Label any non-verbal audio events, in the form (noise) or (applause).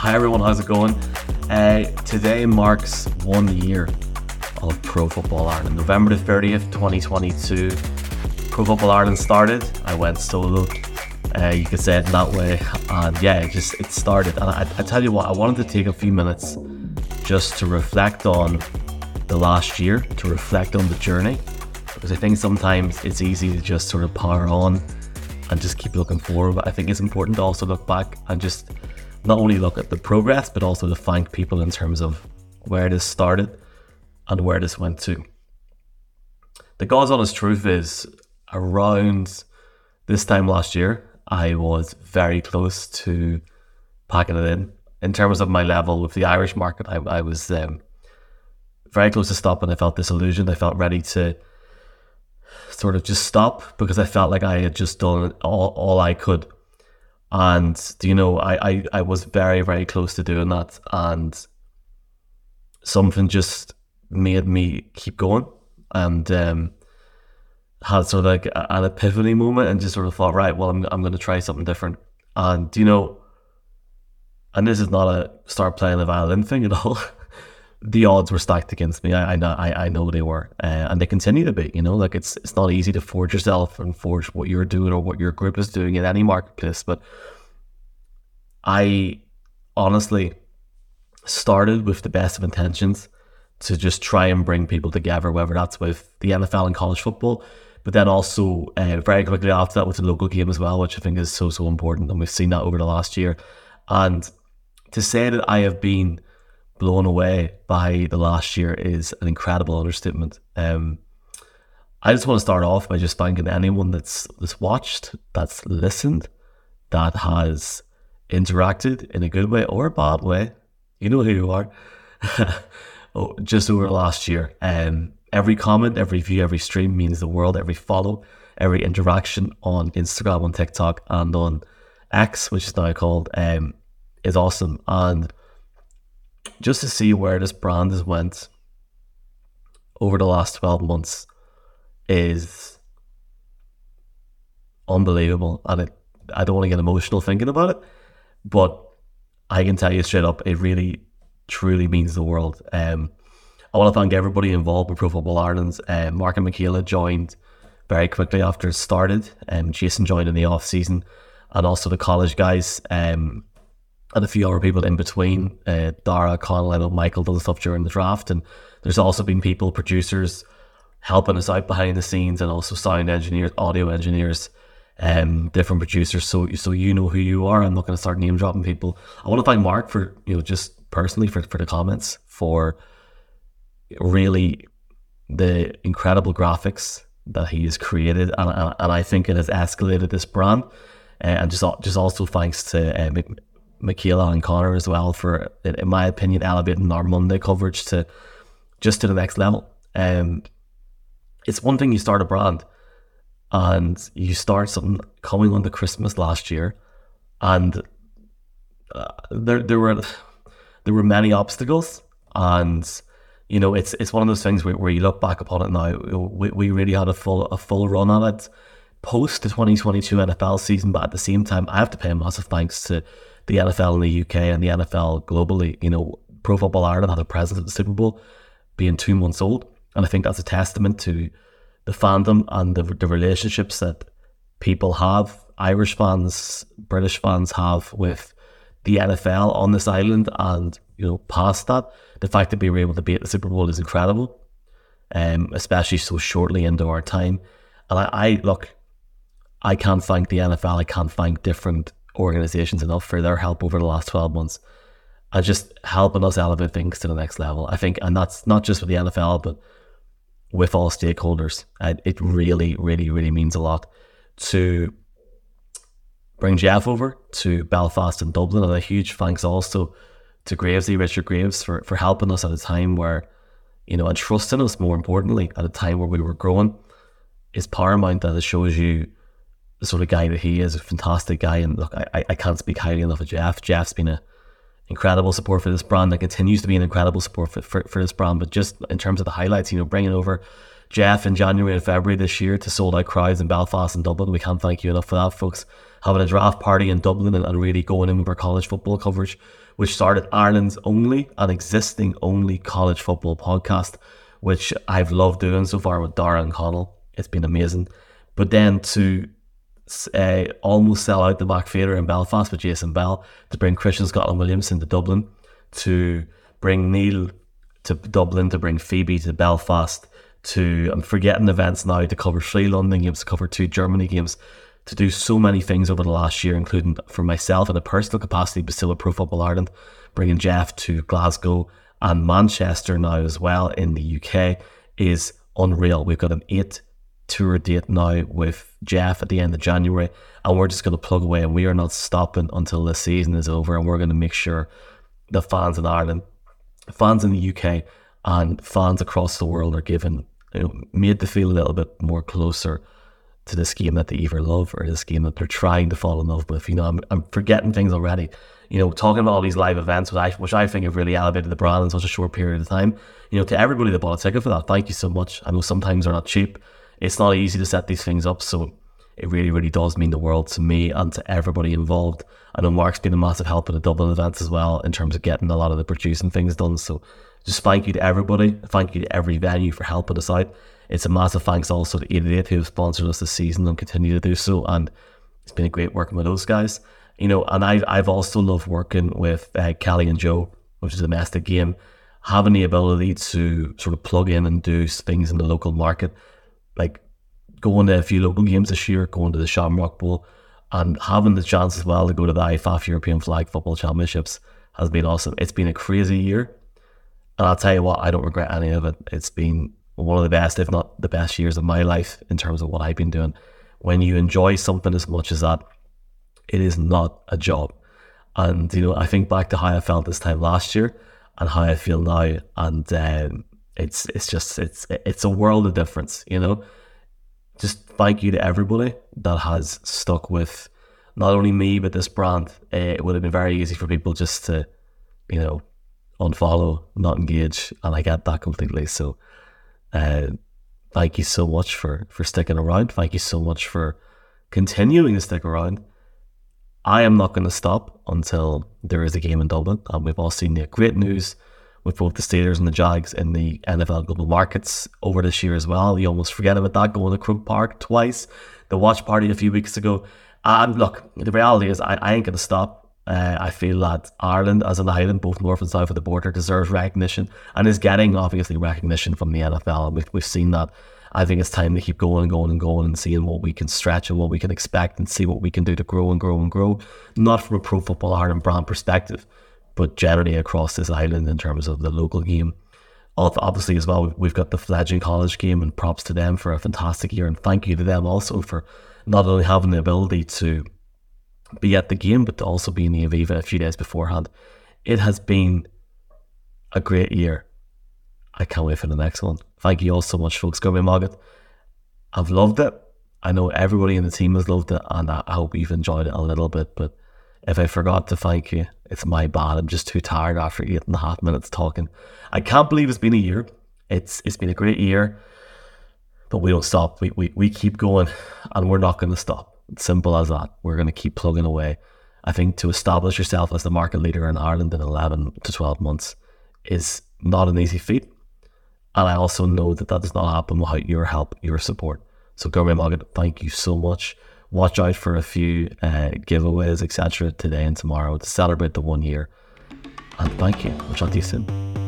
Hi everyone, how's it going? Uh, today marks one year of Pro Football Ireland. November the 30th, 2022. Pro Football Ireland started. I went solo. Uh, you could say it in that way. And yeah, it just it started. And I, I tell you what, I wanted to take a few minutes just to reflect on the last year, to reflect on the journey. Because I think sometimes it's easy to just sort of power on and just keep looking forward. But I think it's important to also look back and just not only look at the progress, but also to thank people in terms of where this started and where this went to. The God's honest truth is around this time last year, I was very close to packing it in. In terms of my level with the Irish market, I, I was um, very close to stopping. I felt disillusioned. I felt ready to sort of just stop because I felt like I had just done all, all I could. And, you know, I, I, I was very, very close to doing that. And something just made me keep going and um, had sort of like an epiphany moment and just sort of thought, right, well, I'm, I'm going to try something different. And, you know, and this is not a start playing the violin thing at all. (laughs) the odds were stacked against me. I, I know, I, I know they were, uh, and they continue to be. You know, like it's it's not easy to forge yourself and forge what you're doing or what your group is doing in any marketplace. But I honestly started with the best of intentions to just try and bring people together, whether that's with the NFL and college football, but then also uh, very quickly after that with the local game as well, which I think is so so important, and we've seen that over the last year. And to say that I have been blown away by the last year is an incredible understatement. Um, I just want to start off by just thanking anyone that's that's watched, that's listened, that has interacted in a good way or a bad way. You know who you are. (laughs) oh, just over the last year. Um, every comment, every view, every stream means the world. Every follow, every interaction on Instagram, on TikTok, and on X, which is now called, um, is awesome. And just to see where this brand has went over the last 12 months is unbelievable. And it I don't want to get emotional thinking about it but I can tell you straight up it really truly means the world. Um, I want to thank everybody involved with Pro Football Ireland. Uh, Mark and Michaela joined very quickly after it started. Um, Jason joined in the off season. And also the college guys um, and a few other people in between. Uh, Dara, Connell, I know Michael done stuff during the draft, and there's also been people, producers, helping us out behind the scenes, and also sound engineers, audio engineers, um, different producers. So, so you know who you are. I'm not going to start name dropping people. I want to thank Mark for you know just personally for for the comments, for really the incredible graphics that he has created, and, and, and I think it has escalated this brand. Uh, and just just also thanks to uh, Michaela and Connor as well for, in my opinion, elevating our Monday coverage to just to the next level. Um, it's one thing you start a brand and you start something coming on to Christmas last year, and uh, there there were there were many obstacles, and you know it's it's one of those things where, where you look back upon it now. We, we really had a full a full run on it post the 2022 NFL season, but at the same time, I have to pay massive thanks to the NFL in the UK and the NFL globally. You know, Pro Football Ireland had a presence at the Super Bowl being two months old. And I think that's a testament to the fandom and the, the relationships that people have, Irish fans, British fans have with the NFL on this island. And, you know, past that, the fact that we were able to be at the Super Bowl is incredible, um, especially so shortly into our time. And I, I look, I can't thank the NFL. I can't thank different organizations enough for their help over the last 12 months and just helping us elevate things to the next level. I think, and that's not just with the NFL, but with all stakeholders. Uh, it really, really, really means a lot to bring Jeff over to Belfast and Dublin. And a huge thanks also to Gravesy, Richard Graves, for, for helping us at a time where, you know, and trusting us more importantly, at a time where we were growing is paramount that it shows you the sort of guy that he is, a fantastic guy. And look, I, I can't speak highly enough of Jeff. Jeff's been a incredible support for this brand and continues to be an incredible support for, for, for this brand. But just in terms of the highlights, you know, bringing over Jeff in January and February this year to sold out crowds in Belfast and Dublin. We can't thank you enough for that, folks. Having a draft party in Dublin and, and really going in with our college football coverage which started Ireland's only and existing only college football podcast, which I've loved doing so far with Dara and Connell. It's been amazing. But then to uh, almost sell out the MAC Theatre in Belfast with Jason Bell, to bring Christian Scotland Williamson to Dublin, to bring Neil to Dublin, to bring Phoebe to Belfast, to I'm forgetting events now to cover three London games, to cover two Germany games, to do so many things over the last year, including for myself in a personal capacity, but still with Pro Football Ireland, bringing Jeff to Glasgow and Manchester now as well in the UK is unreal. We've got an eight tour date now with Jeff at the end of January, and we're just going to plug away, and we are not stopping until the season is over, and we're going to make sure the fans in Ireland, fans in the UK, and fans across the world are given you know, made to feel a little bit more closer to this game that they either love or this game that they're trying to fall in love with. You know, I'm, I'm forgetting things already. You know, talking about all these live events, which I, which I think have really elevated the brand in such a short period of time. You know, to everybody that bought a ticket for that, thank you so much. I know sometimes they're not cheap. It's not easy to set these things up, so it really, really does mean the world to me and to everybody involved. I know Mark's been a massive help at the Dublin events as well in terms of getting a lot of the producing things done. So just thank you to everybody. Thank you to every venue for helping us out. It's a massive thanks also to 88 who have sponsored us this season and continue to do so. And it's been a great working with those guys. You know, and I, I've also loved working with uh, Kelly and Joe, which is a domestic game, having the ability to sort of plug in and do things in the local market, like going to a few local games this year, going to the Shamrock Bowl, and having the chance as well to go to the IFAF European Flag Football Championships has been awesome. It's been a crazy year. And I'll tell you what, I don't regret any of it. It's been one of the best, if not the best years of my life in terms of what I've been doing. When you enjoy something as much as that, it is not a job. And, you know, I think back to how I felt this time last year and how I feel now. And um, it's it's just, it's it's a world of difference, you know. Just thank you to everybody that has stuck with not only me, but this brand. Uh, it would have been very easy for people just to, you know, unfollow, not engage, and I get that completely. So, uh, thank you so much for for sticking around. Thank you so much for continuing to stick around. I am not going to stop until there is a game in Dublin, and we've all seen the great news with both the Steelers and the Jags in the NFL Global Markets over this year as well. You almost forget about that going to Croke Park twice, the watch party a few weeks ago. And look, the reality is, I, I ain't going to stop. Uh, I feel that Ireland, as an island, both north and south of the border, deserves recognition and is getting obviously recognition from the NFL. We've, we've seen that. I think it's time to keep going and going and going and seeing what we can stretch and what we can expect and see what we can do to grow and grow and grow. Not from a pro football Ireland brand perspective, but generally across this island in terms of the local game. Obviously, as well, we've got the fledgling college game, and props to them for a fantastic year. And thank you to them also for not only having the ability to be at the game, but to also be in the Aviva a few days beforehand. It has been a great year. I can't wait for the next one. Thank you all so much, folks. Go raibh maith agat. I've loved it. I know everybody in the team has loved it, and I hope you've enjoyed it a little bit. But if I forgot to thank you, it's my bad. I'm just too tired after eight and a half minutes talking. I can't believe it's been a year. It's it's been a great year, but we don't stop. We we, we keep going, and we're not going to stop. Simple as that. We're going to keep plugging away. I think to establish yourself as the market leader in Ireland in 11 to 12 months is not an easy feat. And I also know that that does not happen without your help, your support. So, go raibh maith agat, thank you so much. Watch out for a few uh, giveaways, etc., today and tomorrow to celebrate the one year. And thank you. We'll chat to you soon.